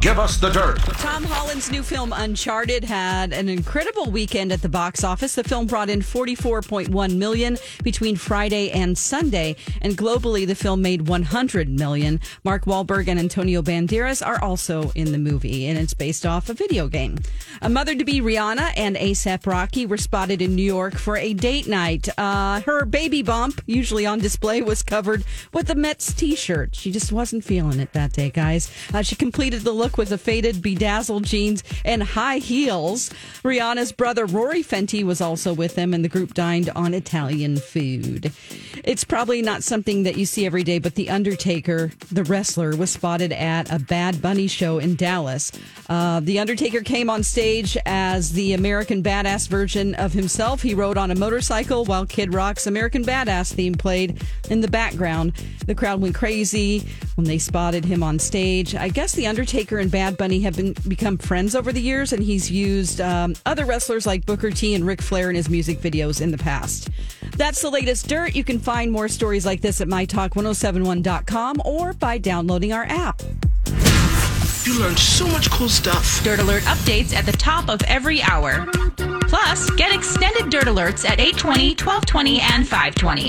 Give us the dirt. Tom Holland's new film Uncharted had an incredible weekend at the box office. The film brought in 44.1 million between Friday and Sunday, and globally the film made 100 million. Mark Wahlberg and Antonio Banderas are also in the movie, and it's based off a video game. A mother to be Rihanna and ASAP Rocky were spotted in New York for a date night. Uh, her baby bump, usually on display, was covered with a Mets t-shirt. She just wasn't feeling it that day, guys. Uh, she completed the look with the faded, bedazzled jeans and high heels. Rihanna's brother Rorrey Fenty was also with them, and the group dined on Italian food. It's probably not something that you see every day, but The Undertaker, the wrestler, was spotted at a Bad Bunny show in Dallas. Uh, the Undertaker came on stage as the American Badass version of himself. He rode on a motorcycle while Kid Rock's American Badass theme played in the background. The crowd went crazy when they spotted him on stage. I guess The Undertaker and Bad Bunny have been become friends over the years, and he's used um, other wrestlers like Booker T and Ric Flair in his music videos in the past. That's the latest dirt. You can find more stories like this at mytalk1071.com or by downloading our app. You learned so much cool stuff. Dirt Alert updates at the top of every hour. Plus, get extended Dirt Alerts at 820, 1220, and 520.